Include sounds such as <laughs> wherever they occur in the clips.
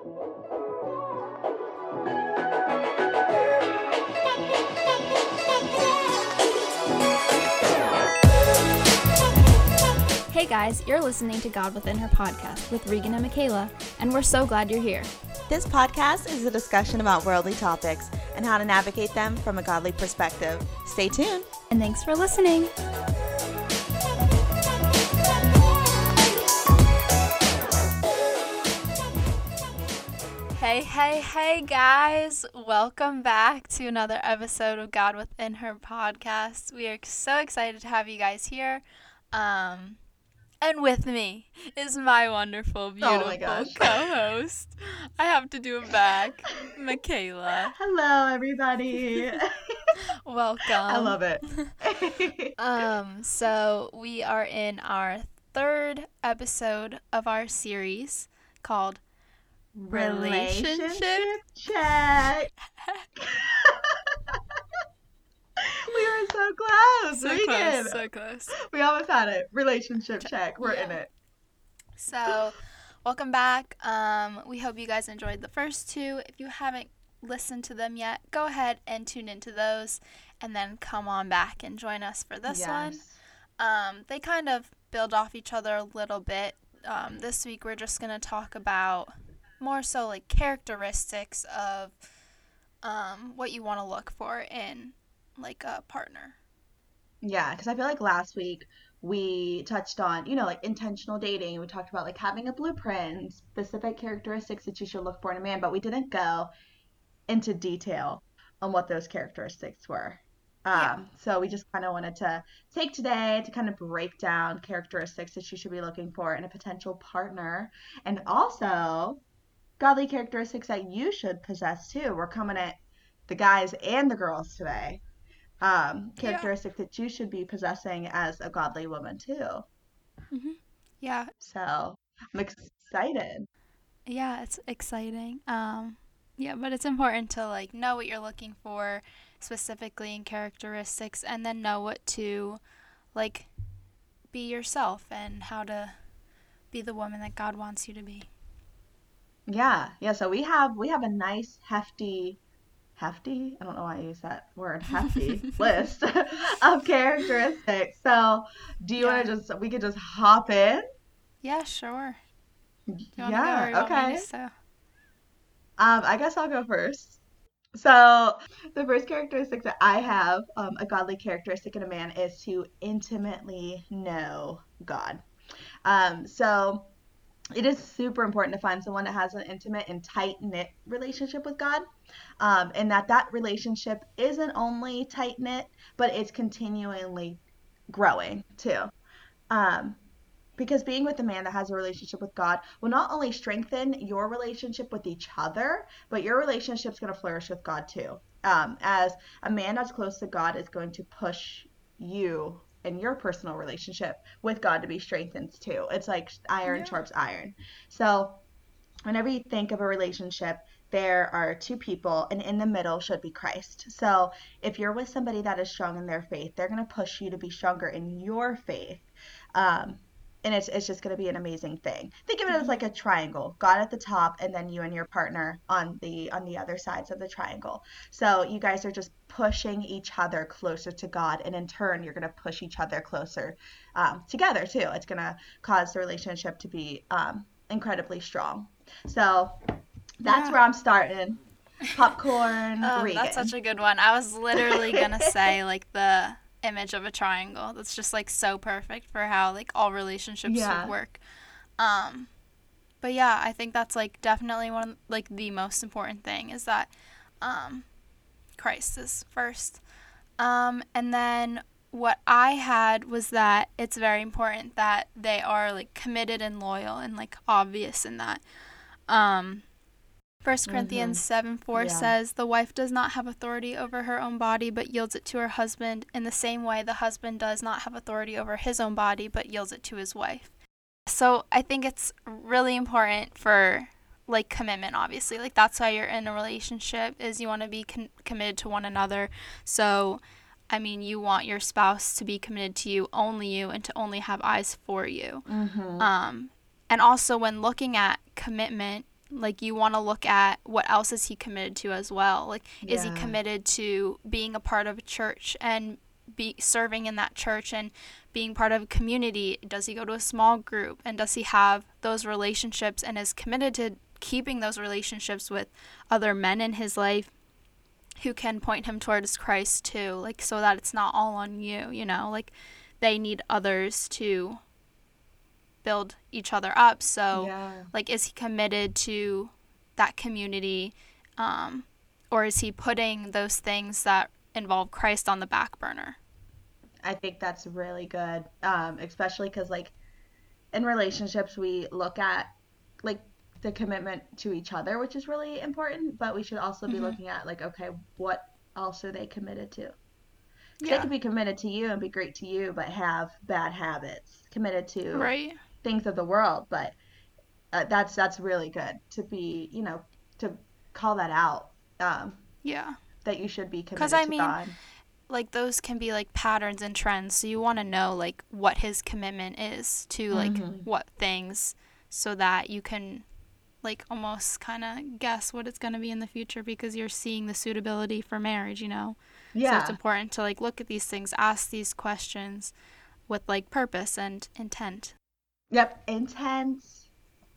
Hey guys, you're listening to God Within Her podcast with Regan and Michaela, and we're so glad you're here. This podcast is a discussion about worldly topics and how to navigate them from a godly perspective. Stay tuned. And thanks for listening. Hey, hey, hey, guys. Welcome back to another episode of God Within Her podcast. We are so excited to have you guys here. Um, and with me is my wonderful, beautiful Oh my co-host. I have to do it back, Michaela. Hello, everybody. <laughs> Welcome. I love it. <laughs> <laughs> Um, so we are in our third episode of our series called Relationship check. <laughs> <laughs> we were so close. So we close, did. so close. we almost had it. Relationship check. We're in it. So, welcome back. Um, we hope you guys enjoyed the first two. If you haven't listened to them yet, go ahead and tune into those, and then come on back and join us for this one. Yes. Um, they kind of build off each other a little bit. Um, this week we're just gonna talk about more so like characteristics of um, what you want to look for in like a partner. Yeah, because I feel like last week we touched on, you know, like intentional dating. We talked about like having a blueprint, specific characteristics that you should look for in a man, but we didn't go into detail on what those characteristics were. Um, Yeah. so we just kind of wanted to take today to kind of break down characteristics that you should be looking for in a potential partner and also godly characteristics that you should possess too. We're coming at the guys and the girls today um, Yeah. characteristic that you should be possessing as a godly woman too. Mhm. Yeah, So I'm excited. yeah, it's exciting. Um, yeah, but it's important to like know what you're looking for specifically in characteristics, and then know what to like be yourself and how to be the woman that God wants you to be. Yeah, yeah. So we have we have a nice hefty, hefty. I don't know why I use that word hefty <laughs> list <laughs> of characteristics. So do you want to just we could just hop in? Yeah, sure. Do you wanna go or Yeah. Okay. So, Um, I guess I'll go first. So, the first characteristic that I have, um, a godly characteristic in a man, is to intimately know God. Um, so, it is super important to find someone that has an intimate and tight knit relationship with God, um, and that that relationship isn't only tight knit, but it's continually growing too. Um, because being with a man that has a relationship with God will not only strengthen your relationship with each other, but your relationship's going to flourish with God too. Um, as a man that's close to God is going to push you and your personal relationship with God to be strengthened too. It's like iron Yeah. sharps iron. So, whenever you think of a relationship, there are two people, and in the middle should be Christ. So, if you're with somebody that is strong in their faith, they're going to push you to be stronger in your faith. Um, and it's, it's just going to be an amazing thing. Think of it as like a triangle. God at the top, and then you and your partner on the on the other sides of the triangle. So you guys are just pushing each other closer to God, and in turn, you're going to push each other closer um, together too. It's going to cause the relationship to be um, incredibly strong. So that's Yeah. where I'm starting. Popcorn, Regan. <laughs> that's such a good one. I was literally gonna <laughs> say like the image of a triangle. That's just like so perfect for how like all relationships Yeah. work. Um, but yeah, I think that's like definitely one of, like the most important thing is that um, Christ is first. Um, and then what I had was that it's very important that they are like committed and loyal and like obvious in that. Um, 1 Corinthians 7 4 Yeah. says, The wife does not have authority over her own body, but yields it to her husband. In the same way, the husband does not have authority over his own body, but yields it to his wife. So I think it's really important for like commitment obviously like that's why you're in a relationship is you want to be con- committed to one another so i mean you want your spouse to be committed to you only you and to only have eyes for you Mm-hmm. um, and also when looking at commitment like you want to look at what else is he committed to as well. Like is he committed to being a part of a church and be serving in that church and being part of a community? Does he go to a small group? And does he have those relationships and is committed to keeping those relationships with other men in his life who can point him towards Christ too? Like so that it's not all on you you know? Like they need others to build each other up so yeah. like is he committed to that community um, or is he putting those things that involve christ on the back burner I think that's really good, um, especially because like in relationships we look at like the commitment to each other, which is really important, but we should also be Mhm. looking at like okay, what else are they committed to? 'Cause They yeah could be committed to you and be great to you, but have bad habits, committed to right things of the world. But uh, that's that's really good to be, you know, to call that out. Um, yeah that you should be committed 'Cause, I to mean, God. like those can be like patterns and trends so you want to know like what his commitment is to like Mhm. what things so that you can like almost kind of guess what it's going to be in the future because you're seeing the suitability for marriage you know Yeah. so it's important to like look at these things ask these questions with like purpose and intent Yep. Intense.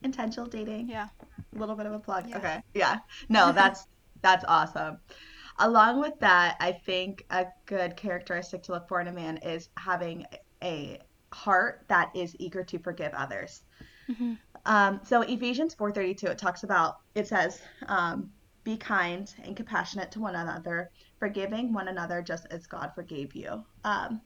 Intentional dating. yeah A little bit of a plug. Yeah. Okay. Yeah. No, <laughs> that's that's awesome. Along with that, I think a good characteristic to look for in a man is having a heart that is eager to forgive others. hmm Um, so Ephesians 4:32 it talks about it says um, be kind and compassionate to one another, forgiving one another just as God forgave you. Um,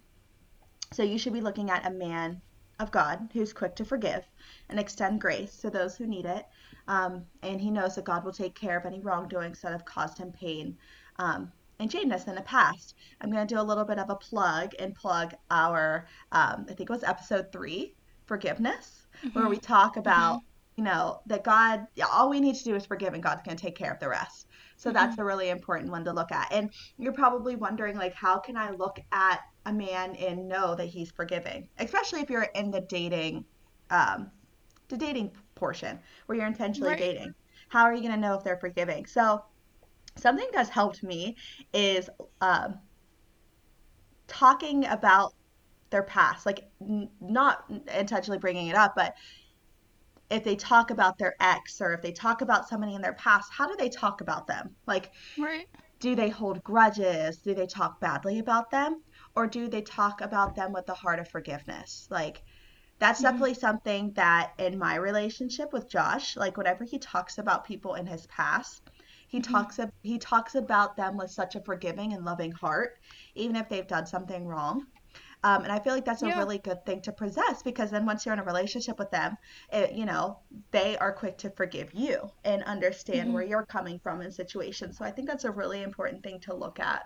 so you should be looking at a man of God who's quick to forgive and extend grace to those who need it. Um, and he knows that God will take care of any wrongdoings that have caused him pain um, and shameness in the past. I'm going to do a little bit of a plug and plug our, um, I think it was episode three, forgiveness, where we talk about, you know, that God, all we need to do is forgive and God's going to take care of the rest. So that's a really important one to look at. And you're probably wondering, like, how can I look at a man and know that he's forgiving? Especially if you're in the dating, um, the dating portion where you're intentionally Right. dating. How are you going to know if they're forgiving? So something that's helped me is um, talking about their past, like n- not intentionally bringing it up, but if they talk about their ex or if they talk about somebody in their past, how do they talk about them? Like, right do they hold grudges? Do they talk badly about them? Or do they talk about them with the heart of forgiveness? Like, that's Mhm. definitely something that in my relationship with Josh, like whenever he talks about people in his past, he Mhm. talks he talks about them with such a forgiving and loving heart, even if they've done something wrong. Um, and I feel like that's a really good thing to possess because then once you're in a relationship with them, it, you know, they are quick to forgive you and understand Mhm. where you're coming from in situations. So I think that's a really important thing to look at.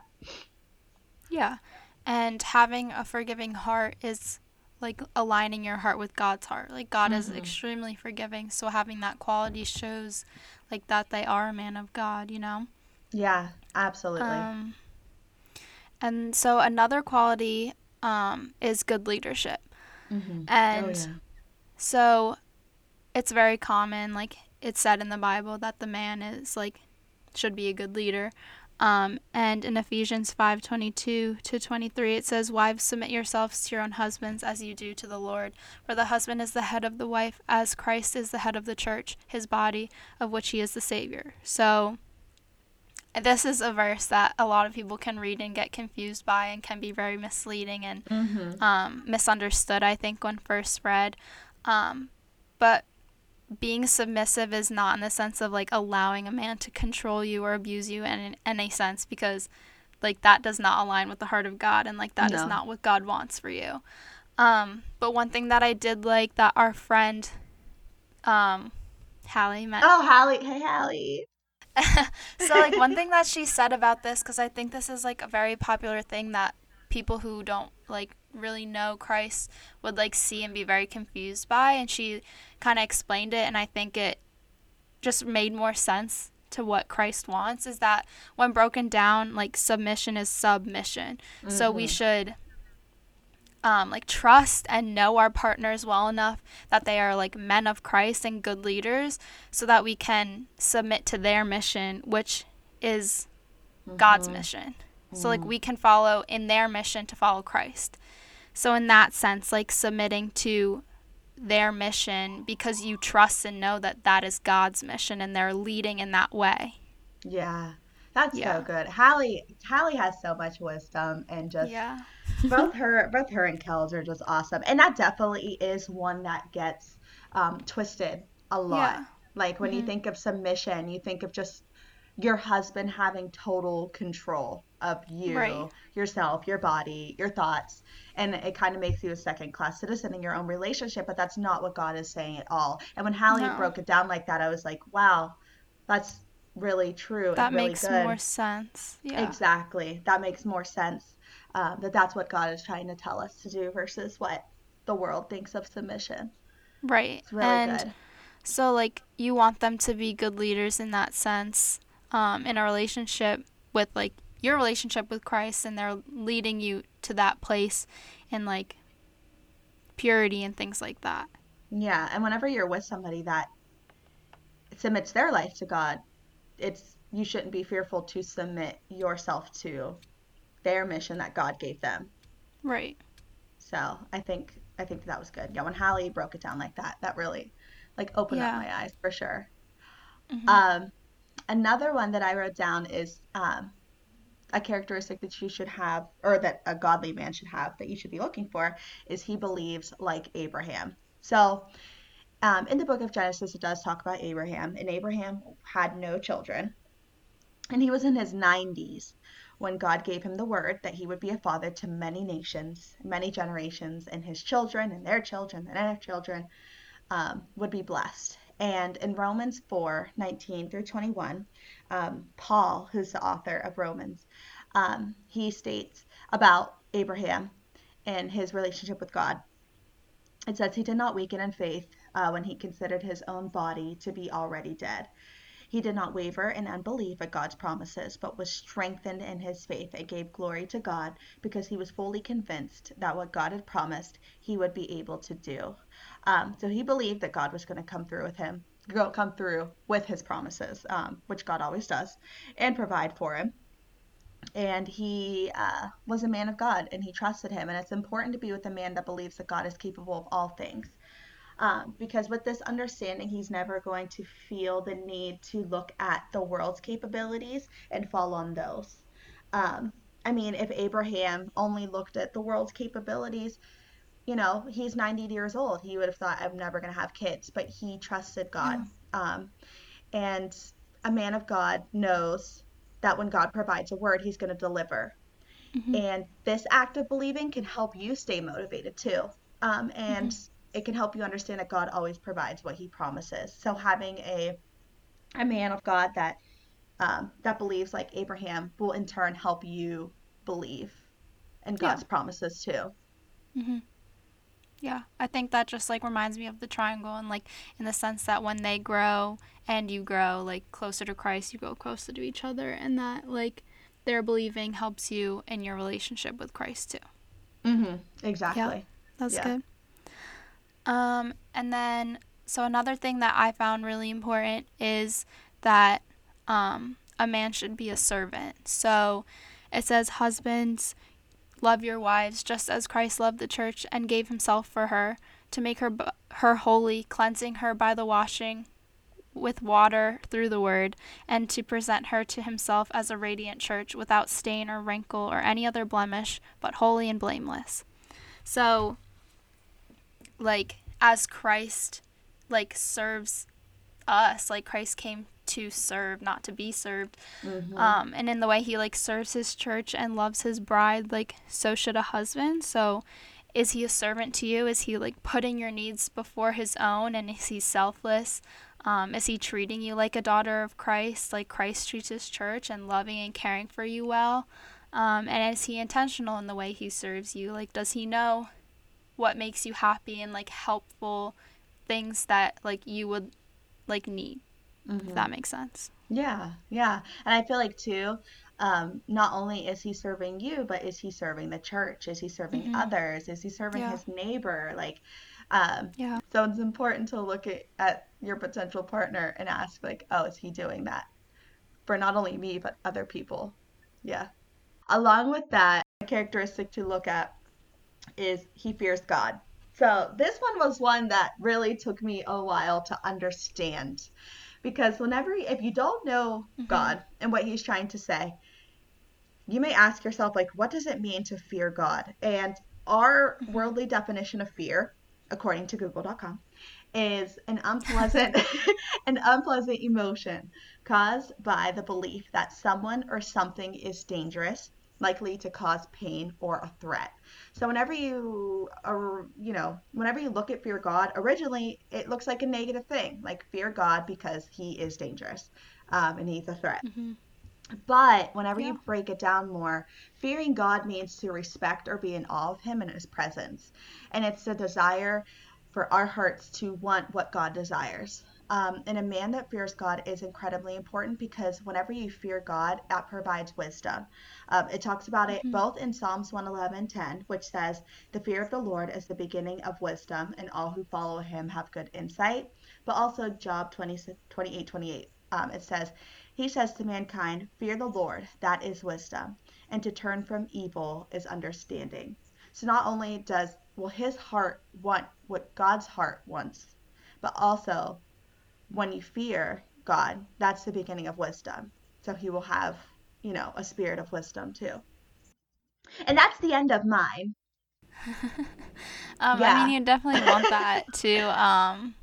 Yeah. And having a forgiving heart is like aligning your heart with God's heart. Like God is Mhm. extremely forgiving, so having that quality shows like that they are a man of God, you know? Yeah, absolutely. Um and so another quality um is good leadership. hmm And so it's very common, like it's said in the Bible, that the man is like should be a good leader. Um, and in Ephesians five twenty two to twenty three, it says, "Wives, submit yourselves to your own husbands as you do to the Lord. For the husband is the head of the wife, as Christ is the head of the church, his body, of which he is the Savior." So this is a verse that a lot of people can read and get confused by, and can be very misleading and hmm um, misunderstood, I think, when first read. Um, but being submissive is not in the sense of like allowing a man to control you or abuse you in, in any sense because like that does not align with the heart of God and like that is No. not what God wants for you. Um, but one thing that I did like that our friend um, Hallie met Oh, Hallie. Hey, Hallie. <laughs> so like one thing that she said about this because i think this is like a very popular thing that people who don't like really know christ would like see and be very confused by and she kind of explained it and i think it just made more sense to what christ wants is that when broken down like submission is submission so we Mhm. should um, like trust and know our partners well enough that they are like men of Christ and good leaders so that we can submit to their mission, which is mm-hmm. God's mission. So like mm. we can follow in their mission to follow Christ. So in that sense, like submitting to their mission because you trust and know that that is God's mission and they're leading in that way. Yeah. That's yeah. so good. Hallie Hallie has so much wisdom and just yeah. both <laughs> her both her and Kels are just awesome. And that definitely is one that gets um, twisted a lot. Yeah. Like when mm-hmm. you think of submission, you think of just your husband having total control of you, right. yourself, your body, your thoughts. And it kind of makes you a second class citizen in your own relationship, but that's not what God is saying at all. And when Hallie no. broke it down like that, I was like, wow, that's really true. That really makes good. more sense. Yeah. Exactly. That makes more sense. Um, that that's what God is trying to tell us to do versus what the world thinks of submission. Right. It's really and good. So, like, you want them to be good leaders in that sense um, in a relationship with, like, your relationship with Christ, and they're leading you to that place and like, purity and things like that. Yeah. And whenever you're with somebody that submits their life to God, it's you shouldn't be fearful to submit yourself to their mission that God gave them. Right. So I think I think that was good. Yeah, when Hallie broke it down like that, that really like opened yeah. up my eyes for sure. Mm-hmm. Um, another one that I wrote down is um, a characteristic that you should have, or that a godly man should have, that you should be looking for, is he believes like Abraham. So um, in the book of Genesis, it does talk about Abraham, and Abraham had no children. And he was in his 90s when God gave him the word that he would be a father to many nations, many generations, and his children and their children and their children um, would be blessed. And in Romans 4 19 through 21, um, Paul, who's the author of Romans, um, he states about Abraham and his relationship with God. It says, He did not weaken in faith uh, when he considered his own body to be already dead. He did not waver in unbelief at God's promises, but was strengthened in his faith and gave glory to God because he was fully convinced that what God had promised he would be able to do. Um, so he believed that God was going to come through with him, go, come through with his promises, um, which God always does, and provide for him and he uh, was a man of God and he trusted him. And it's important to be with a man that believes that God is capable of all things. Um, because with this understanding, he's never going to feel the need to look at the world's capabilities and fall on those. Um, I mean, if Abraham only looked at the world's capabilities, you know, he's 90 years old. He would have thought, I'm never going to have kids, but he trusted God. Yeah. Um, and a man of God knows that when God provides a word, he's going to deliver. Mm-hmm. And this act of believing can help you stay motivated too. Um, and mm-hmm it can help you understand that God always provides what He promises. So having a a man of God that um, that believes like Abraham will in turn help you believe in God's yeah. promises too. hmm Yeah, I think that just like reminds me of the triangle, and like in the sense that when they grow and you grow like closer to Christ, you grow closer to each other, and that like their believing helps you in your relationship with Christ too. Mm-hmm. Exactly. Yeah, that's yeah. good. Um, and then, so another thing that I found really important is that um, a man should be a servant. So it says, Husbands, love your wives just as Christ loved the church and gave himself for her to make her, her holy, cleansing her by the washing with water through the word, and to present her to himself as a radiant church without stain or wrinkle or any other blemish, but holy and blameless. So like as Christ like serves us, like Christ came to serve, not to be served. Mm-hmm. Um, and in the way he like serves his church and loves his bride, like so should a husband. So is he a servant to you? Is he like putting your needs before his own and is he selfless? Um, is he treating you like a daughter of Christ, like Christ treats his church and loving and caring for you well? Um, and is he intentional in the way he serves you? Like, does he know what makes you happy and like helpful things that like you would like need. Mm-hmm. If that makes sense. Yeah, yeah. And I feel like too, um, not only is he serving you, but is he serving the church? Is he serving mm-hmm. others? Is he serving yeah. his neighbor? Like, um, yeah. So it's important to look at, at your potential partner and ask, like, oh, is he doing that for not only me, but other people? Yeah. Along with that, a characteristic to look at is he fears God. So this one was one that really took me a while to understand because whenever if you don't know mm-hmm. God and what he's trying to say, you may ask yourself like what does it mean to fear God? And our mm-hmm. worldly definition of fear, according to google.com, is an unpleasant <laughs> an unpleasant emotion caused by the belief that someone or something is dangerous likely to cause pain or a threat. So whenever you are, you know, whenever you look at fear God, originally it looks like a negative thing, like fear God because he is dangerous um, and he's a threat. Mm-hmm. But whenever yeah. you break it down more, fearing God means to respect or be in awe of him and his presence. And it's a desire for our hearts to want what God desires. Um, and a man that fears God is incredibly important because whenever you fear God, that provides wisdom. Um, it talks about it mm-hmm. both in Psalms 111 10, which says, The fear of the Lord is the beginning of wisdom, and all who follow him have good insight. But also Job 20, 28 28. Um, it says, He says to mankind, Fear the Lord, that is wisdom, and to turn from evil is understanding. So not only does will his heart want what God's heart wants, but also when you fear God, that's the beginning of wisdom. So he will have, you know, a spirit of wisdom too. And that's the end of mine. <laughs> um, yeah. I mean, you definitely want that <laughs> to, um,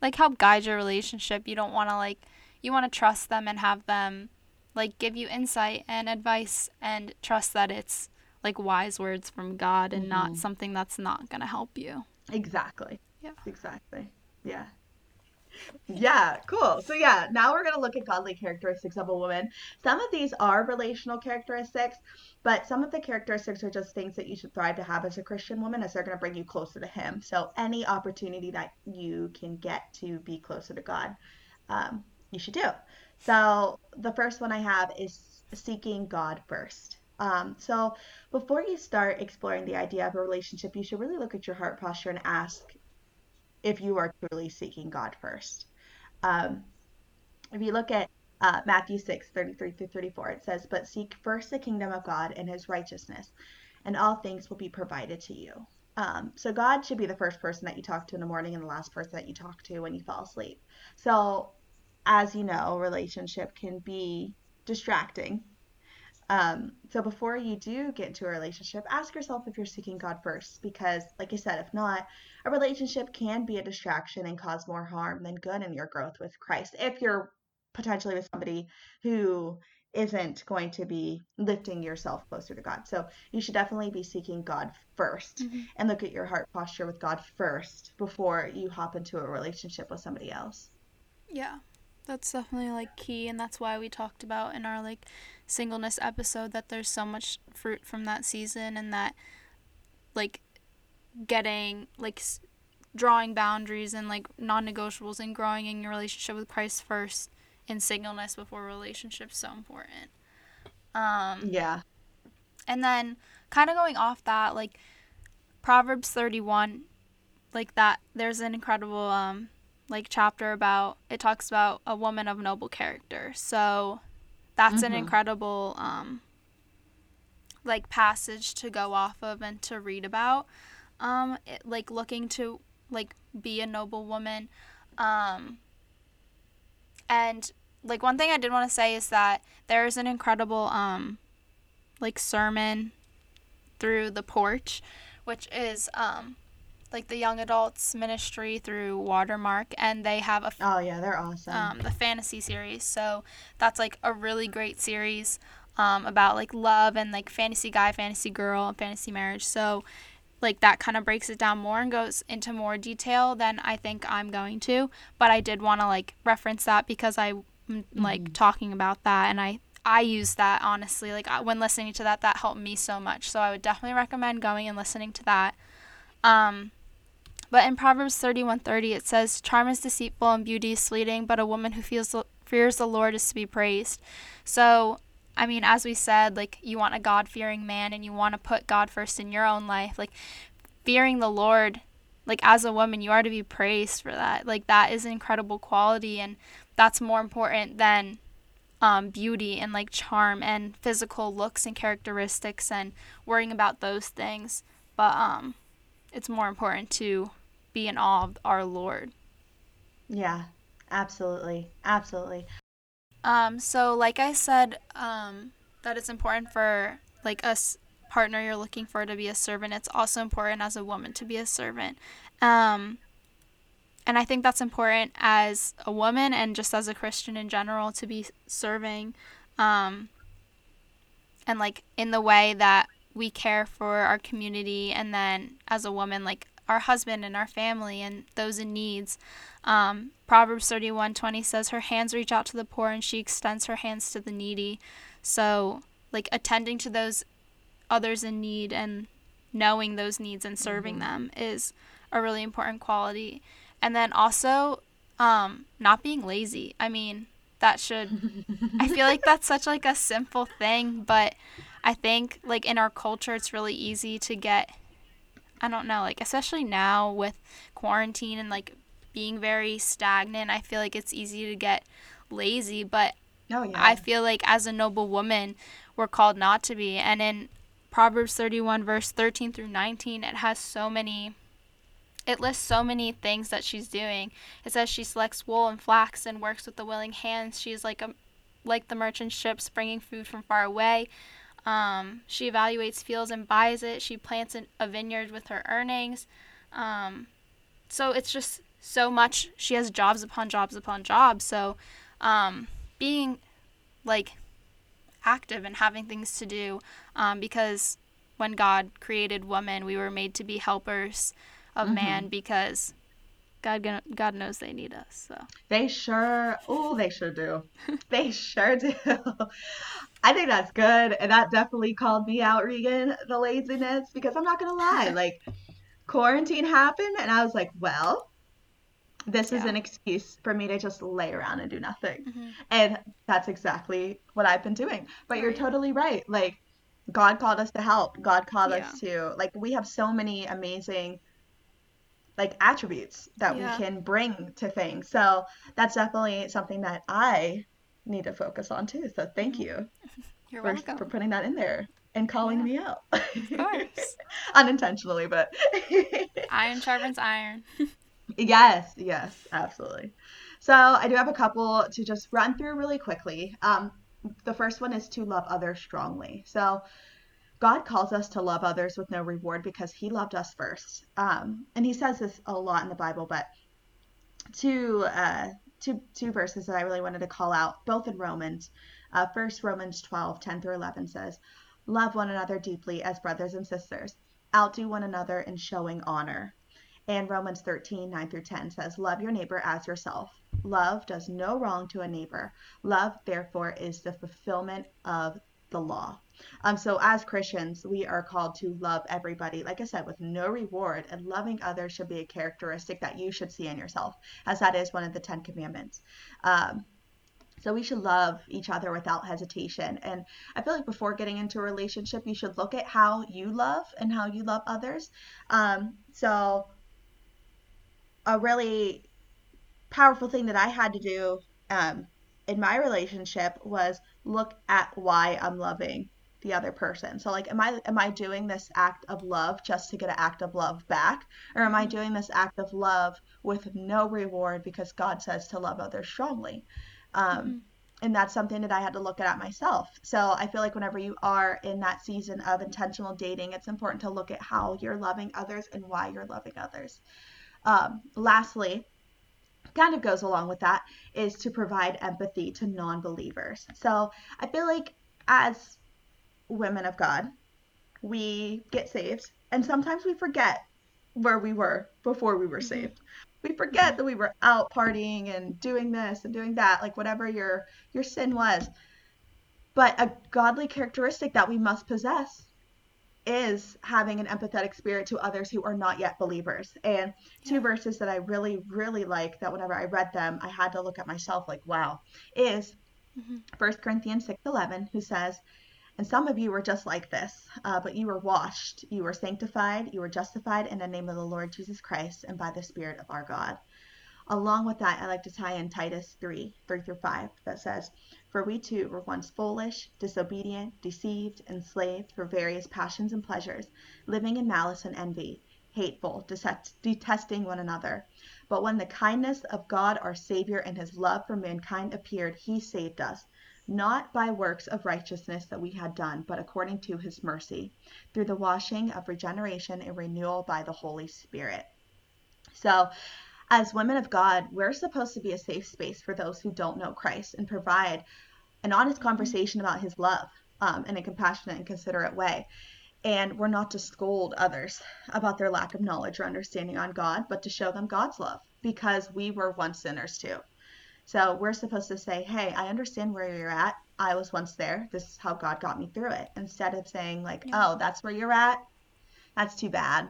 like, help guide your relationship. You don't want to, like, you want to trust them and have them, like, give you insight and advice and trust that it's, like, wise words from God and mm-hmm. not something that's not going to help you. Exactly. Yeah. Exactly. Yeah yeah, cool. So yeah, now we're gonna look at godly characteristics of a woman. Some of these are relational characteristics, but some of the characteristics are just things that you should thrive to have as a Christian woman, as they're gonna bring you closer to Him. So any opportunity that you can get to be closer to God, um, you should do. So the first one I have is seeking God first. Um, so before you start exploring the idea of a relationship, you should really look at your heart posture and ask if you are truly seeking God first. Um, if you look at uh, Matthew 6, 33 through 34, it says, But seek first the kingdom of God and his righteousness, and all things will be provided to you. Um, so God should be the first person that you talk to in the morning and the last person that you talk to when you fall asleep. So, as you know, relationship can be distracting um, so before you do get into a relationship, ask yourself if you're seeking God first, because, like I said, if not, a relationship can be a distraction and cause more harm than good in your growth with Christ. If you're potentially with somebody who isn't going to be lifting yourself closer to God. So you should definitely be seeking God 1st mm-hmm. and look at your heart posture with God first before you hop into a relationship with somebody else. Yeah. That's definitely like key and that's why we talked about in our like singleness episode that there's so much fruit from that season and that like getting like drawing boundaries and like non-negotiables and growing in your relationship with Christ first in singleness before relationships so important. Um yeah. And then kind of going off that like Proverbs 31 like that there's an incredible um like chapter about it talks about a woman of noble character. So that's mm-hmm. an incredible um like passage to go off of and to read about. Um it, like looking to like be a noble woman. Um and like one thing I did want to say is that there is an incredible um like sermon through the porch which is um like the young adults ministry through Watermark, and they have a oh yeah, they're awesome. Um, the fantasy series, so that's like a really great series um, about like love and like fantasy guy, fantasy girl, and fantasy marriage. So like that kind of breaks it down more and goes into more detail than I think I'm going to. But I did want to like reference that because I mm, like mm-hmm. talking about that, and I I use that honestly. Like when listening to that, that helped me so much. So I would definitely recommend going and listening to that. Um, But in Proverbs 31:30 it says, "Charm is deceitful and beauty is fleeting, but a woman who feels fears the Lord is to be praised." So, I mean, as we said, like you want a God-fearing man and you want to put God first in your own life, like fearing the Lord like as a woman you are to be praised for that like that is an incredible quality and that's more important than um, beauty and like charm and physical looks and characteristics and worrying about those things but um it's more important to be in awe of our lord yeah absolutely absolutely um so like i said um that it's important for like us partner you're looking for to be a servant, it's also important as a woman to be a servant. Um, and I think that's important as a woman and just as a Christian in general to be serving um, and like in the way that we care for our community and then as a woman like our husband and our family and those in needs. Um, Proverbs 31:20 says her hands reach out to the poor and she extends her hands to the needy. So like attending to those others in need and knowing those needs and serving mm-hmm. them is a really important quality. And then also um, not being lazy. I mean, that should I feel like that's such like a simple thing, but I think like in our culture it's really easy to get I don't know, like especially now with quarantine and like being very stagnant, I feel like it's easy to get lazy, but oh, yeah. I feel like as a noble woman, we're called not to be. And in Proverbs 31, verse 13 through 19, it has so many, it lists so many things that she's doing. It says she selects wool and flax and works with the willing hands. She's like a, like the merchant ships bringing food from far away. Um, she evaluates fields and buys it. She plants a vineyard with her earnings. Um, so it's just so much. She has jobs upon jobs upon jobs. So um, being like active and having things to do um, because when God created woman, we were made to be helpers of mm-hmm. man because God God knows they need us. So they sure, oh, they sure do. <laughs> they sure do. I think that's good, and that definitely called me out, Regan, the laziness, because I'm not gonna lie, <laughs> like quarantine happened, and I was like, well, this yeah. is an excuse for me to just lay around and do nothing. Mm-hmm. And that's exactly what I've been doing. But right. you're totally right. Like, God called us to help. God called yeah. us to, like, we have so many amazing, like, attributes that yeah. we can bring to things. So that's definitely something that I need to focus on too. So thank mm-hmm. you. <laughs> You're for, welcome. For putting that in there and calling yeah. me out. Of course. <laughs> Unintentionally, but. <laughs> iron sharpens iron. Yes, yes, absolutely. So I do have a couple to just run through really quickly. Um, the first one is to love others strongly. So God calls us to love others with no reward because He loved us first. Um, and He says this a lot in the Bible, but to uh, two two verses that I really wanted to call out, both in Romans. Uh, first, Romans 12, 10 through 11 says, Love one another deeply as brothers and sisters. Outdo one another in showing honor. And Romans 13, 9 through 10 says, Love your neighbor as yourself. Love does no wrong to a neighbor. Love, therefore, is the fulfillment of the law. Um, so as Christians, we are called to love everybody, like I said, with no reward, and loving others should be a characteristic that you should see in yourself, as that is one of the Ten Commandments. Um, so we should love each other without hesitation. And I feel like before getting into a relationship, you should look at how you love and how you love others. Um, so a really powerful thing that I had to do um, in my relationship was look at why I'm loving the other person. So like am I am I doing this act of love just to get an act of love back or am I mm-hmm. doing this act of love with no reward because God says to love others strongly? Um, mm-hmm. and that's something that I had to look at myself. So I feel like whenever you are in that season of intentional dating, it's important to look at how you're loving others and why you're loving others. Um, lastly, kind of goes along with that, is to provide empathy to non believers. So I feel like as women of God, we get saved, and sometimes we forget where we were before we were mm-hmm. saved. We forget that we were out partying and doing this and doing that, like whatever your your sin was. But a godly characteristic that we must possess is having an empathetic spirit to others who are not yet believers. And two Yeah. verses that I really, really like that whenever I read them, I had to look at myself like, wow, is Mhm. 1 Corinthians 6:11, who says, "And some of you were just like this, uh, but you were washed, you were sanctified, you were justified in the name of the Lord Jesus Christ and by the Spirit of our God." Along with that, I like to tie in Titus 3 3 through 5 that says, For we too were once foolish, disobedient, deceived, enslaved for various passions and pleasures, living in malice and envy, hateful, detest- detesting one another. But when the kindness of God our Savior and his love for mankind appeared, he saved us, not by works of righteousness that we had done, but according to his mercy, through the washing of regeneration and renewal by the Holy Spirit. So, as women of God, we're supposed to be a safe space for those who don't know Christ and provide an honest conversation about his love um, in a compassionate and considerate way. And we're not to scold others about their lack of knowledge or understanding on God, but to show them God's love because we were once sinners too. So we're supposed to say, hey, I understand where you're at. I was once there. This is how God got me through it. Instead of saying, like, Yeah. oh, that's where you're at. That's too bad.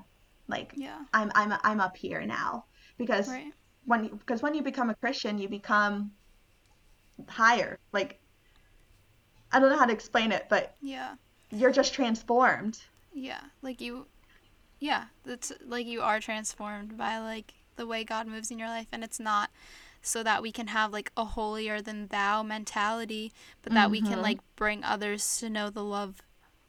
Like, Yeah. I'm, I'm, I'm up here now. Because Right. when because when you become a Christian, you become higher. Like I don't know how to explain it, but Yeah. you're just transformed. Yeah. Like you yeah, it's like you are transformed by like the way God moves in your life and it's not so that we can have like a holier than thou mentality, but that we can Mhm. like bring others to know the love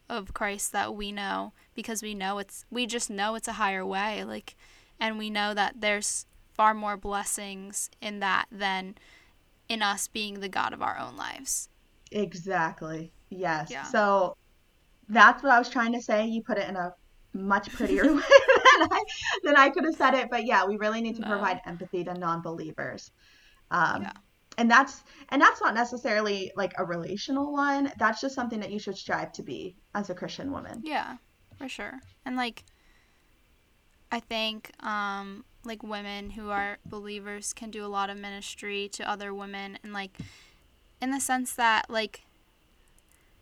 of Christ that we know because we know it's we just know it's a higher way like and we know that there's far more blessings in that than in us being the god of our own lives. Exactly. Yes. Yeah. So that's what I was trying to say. You put it in a much prettier <laughs> way <laughs> I than I could have said it. But yeah, we really need to No. provide empathy to non-believers. Um, Yeah. and that's and that's not necessarily like a relational one. That's just something that you should strive to be as a Christian woman. Yeah, for sure. And like I think um like women who are believers can do a lot of ministry to other women and like in the sense that like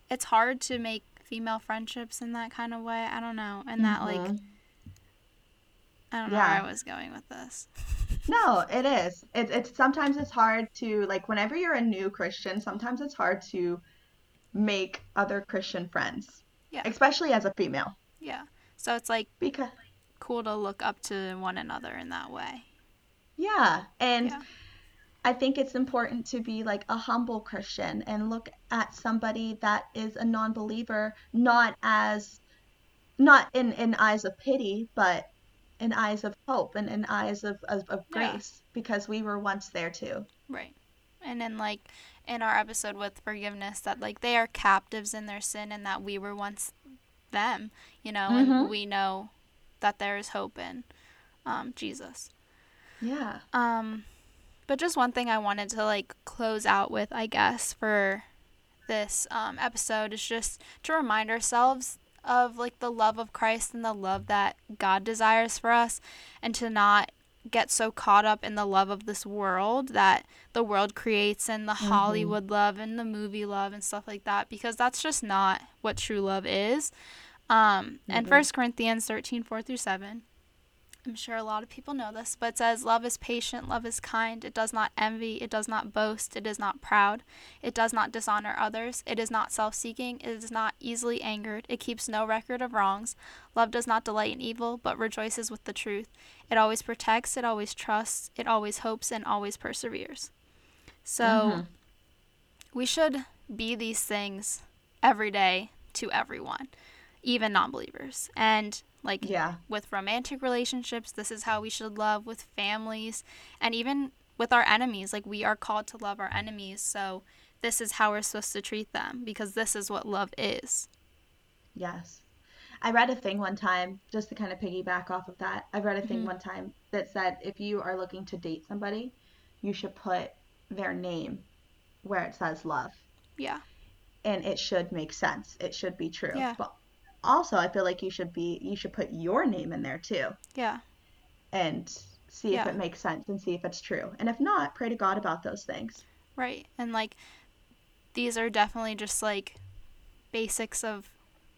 it's hard to make female friendships in that kind of way. I don't know. And that like Mhm. I don't know Yeah. where I was going with this. No, it is. It's it's sometimes it's hard to like whenever you're a new Christian, sometimes it's hard to make other Christian friends, Yeah. especially as a female, Yeah. So it's like because cool to look up to one another in that way. yeah, and Yeah. I think it's important to be like a humble Christian and look at somebody that is a non-believer not as not in in eyes of pity, but in eyes of hope and in eyes of of, of Yeah. grace because we were once there too. Right. And then like in our episode with forgiveness that like they are captives in their sin and that we were once them, you know, Mhm. and we know that there is hope in um Jesus. Yeah. Um but just one thing I wanted to like close out with, I guess, for this um episode is just to remind ourselves of like the love of Christ and the love that God desires for us and to not get so caught up in the love of this world that the world creates and the Hollywood love and the movie love and stuff like that because that's just not what true love is. Um, and Mm-mm. 1 Corinthians 13, 4 through 7. I'm sure a lot of people know this, but it says, Love is patient, love is kind, it does not envy, it does not boast, it is not proud, it does not dishonor others, it is not self seeking, it is not easily angered, it keeps no record of wrongs. Love does not delight in evil, but rejoices with the truth. It always protects, it always trusts, it always hopes, and always perseveres. So Mhm. we should be these things every day to everyone, even non believers. And like Yeah. with romantic relationships, this is how we should love with families and even with our enemies. Like we are called to love our enemies. So this is how we're supposed to treat them because this is what love is. Yes. I read a thing one time, just to kind of piggyback off of that. I read a thing Mhm. one time that said if you are looking to date somebody, you should put their name where it says love. Yeah. And it should make sense. It should be true. Yeah. But also, I feel like you should be you should put your name in there too Yeah. and see if it makes sense and see if it's true. And if not, pray to God about those things. Right. And like these are definitely just like basics of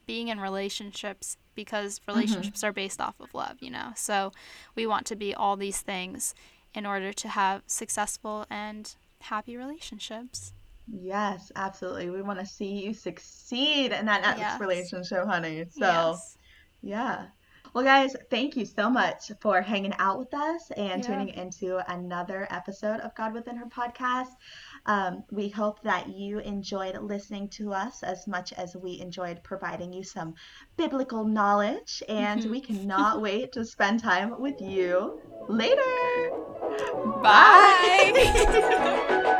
being in relationships because relationships mm-hmm. are based off of love, you know. So we want to be all these things in order to have successful and happy relationships. Yes, absolutely. We want to see you succeed in that next yes. relationship, honey. So, yes. yeah. Well, guys, thank you so much for hanging out with us and yeah. tuning into another episode of God Within Her podcast. Um, we hope that you enjoyed listening to us as much as we enjoyed providing you some biblical knowledge, and we cannot <laughs> wait to spend time with you later. Bye. <laughs> <laughs>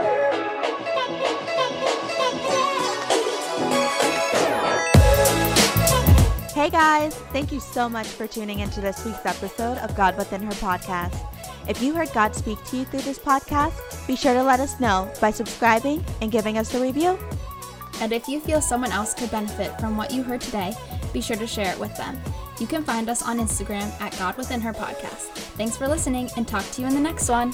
Hey guys, thank you so much for tuning into this week's episode of God Within Her podcast. If you heard God speak to you through this podcast, be sure to let us know by subscribing and giving us a review. And if you feel someone else could benefit from what you heard today, be sure to share it with them. You can find us on Instagram at God Within Her Podcast. Thanks for listening and talk to you in the next one.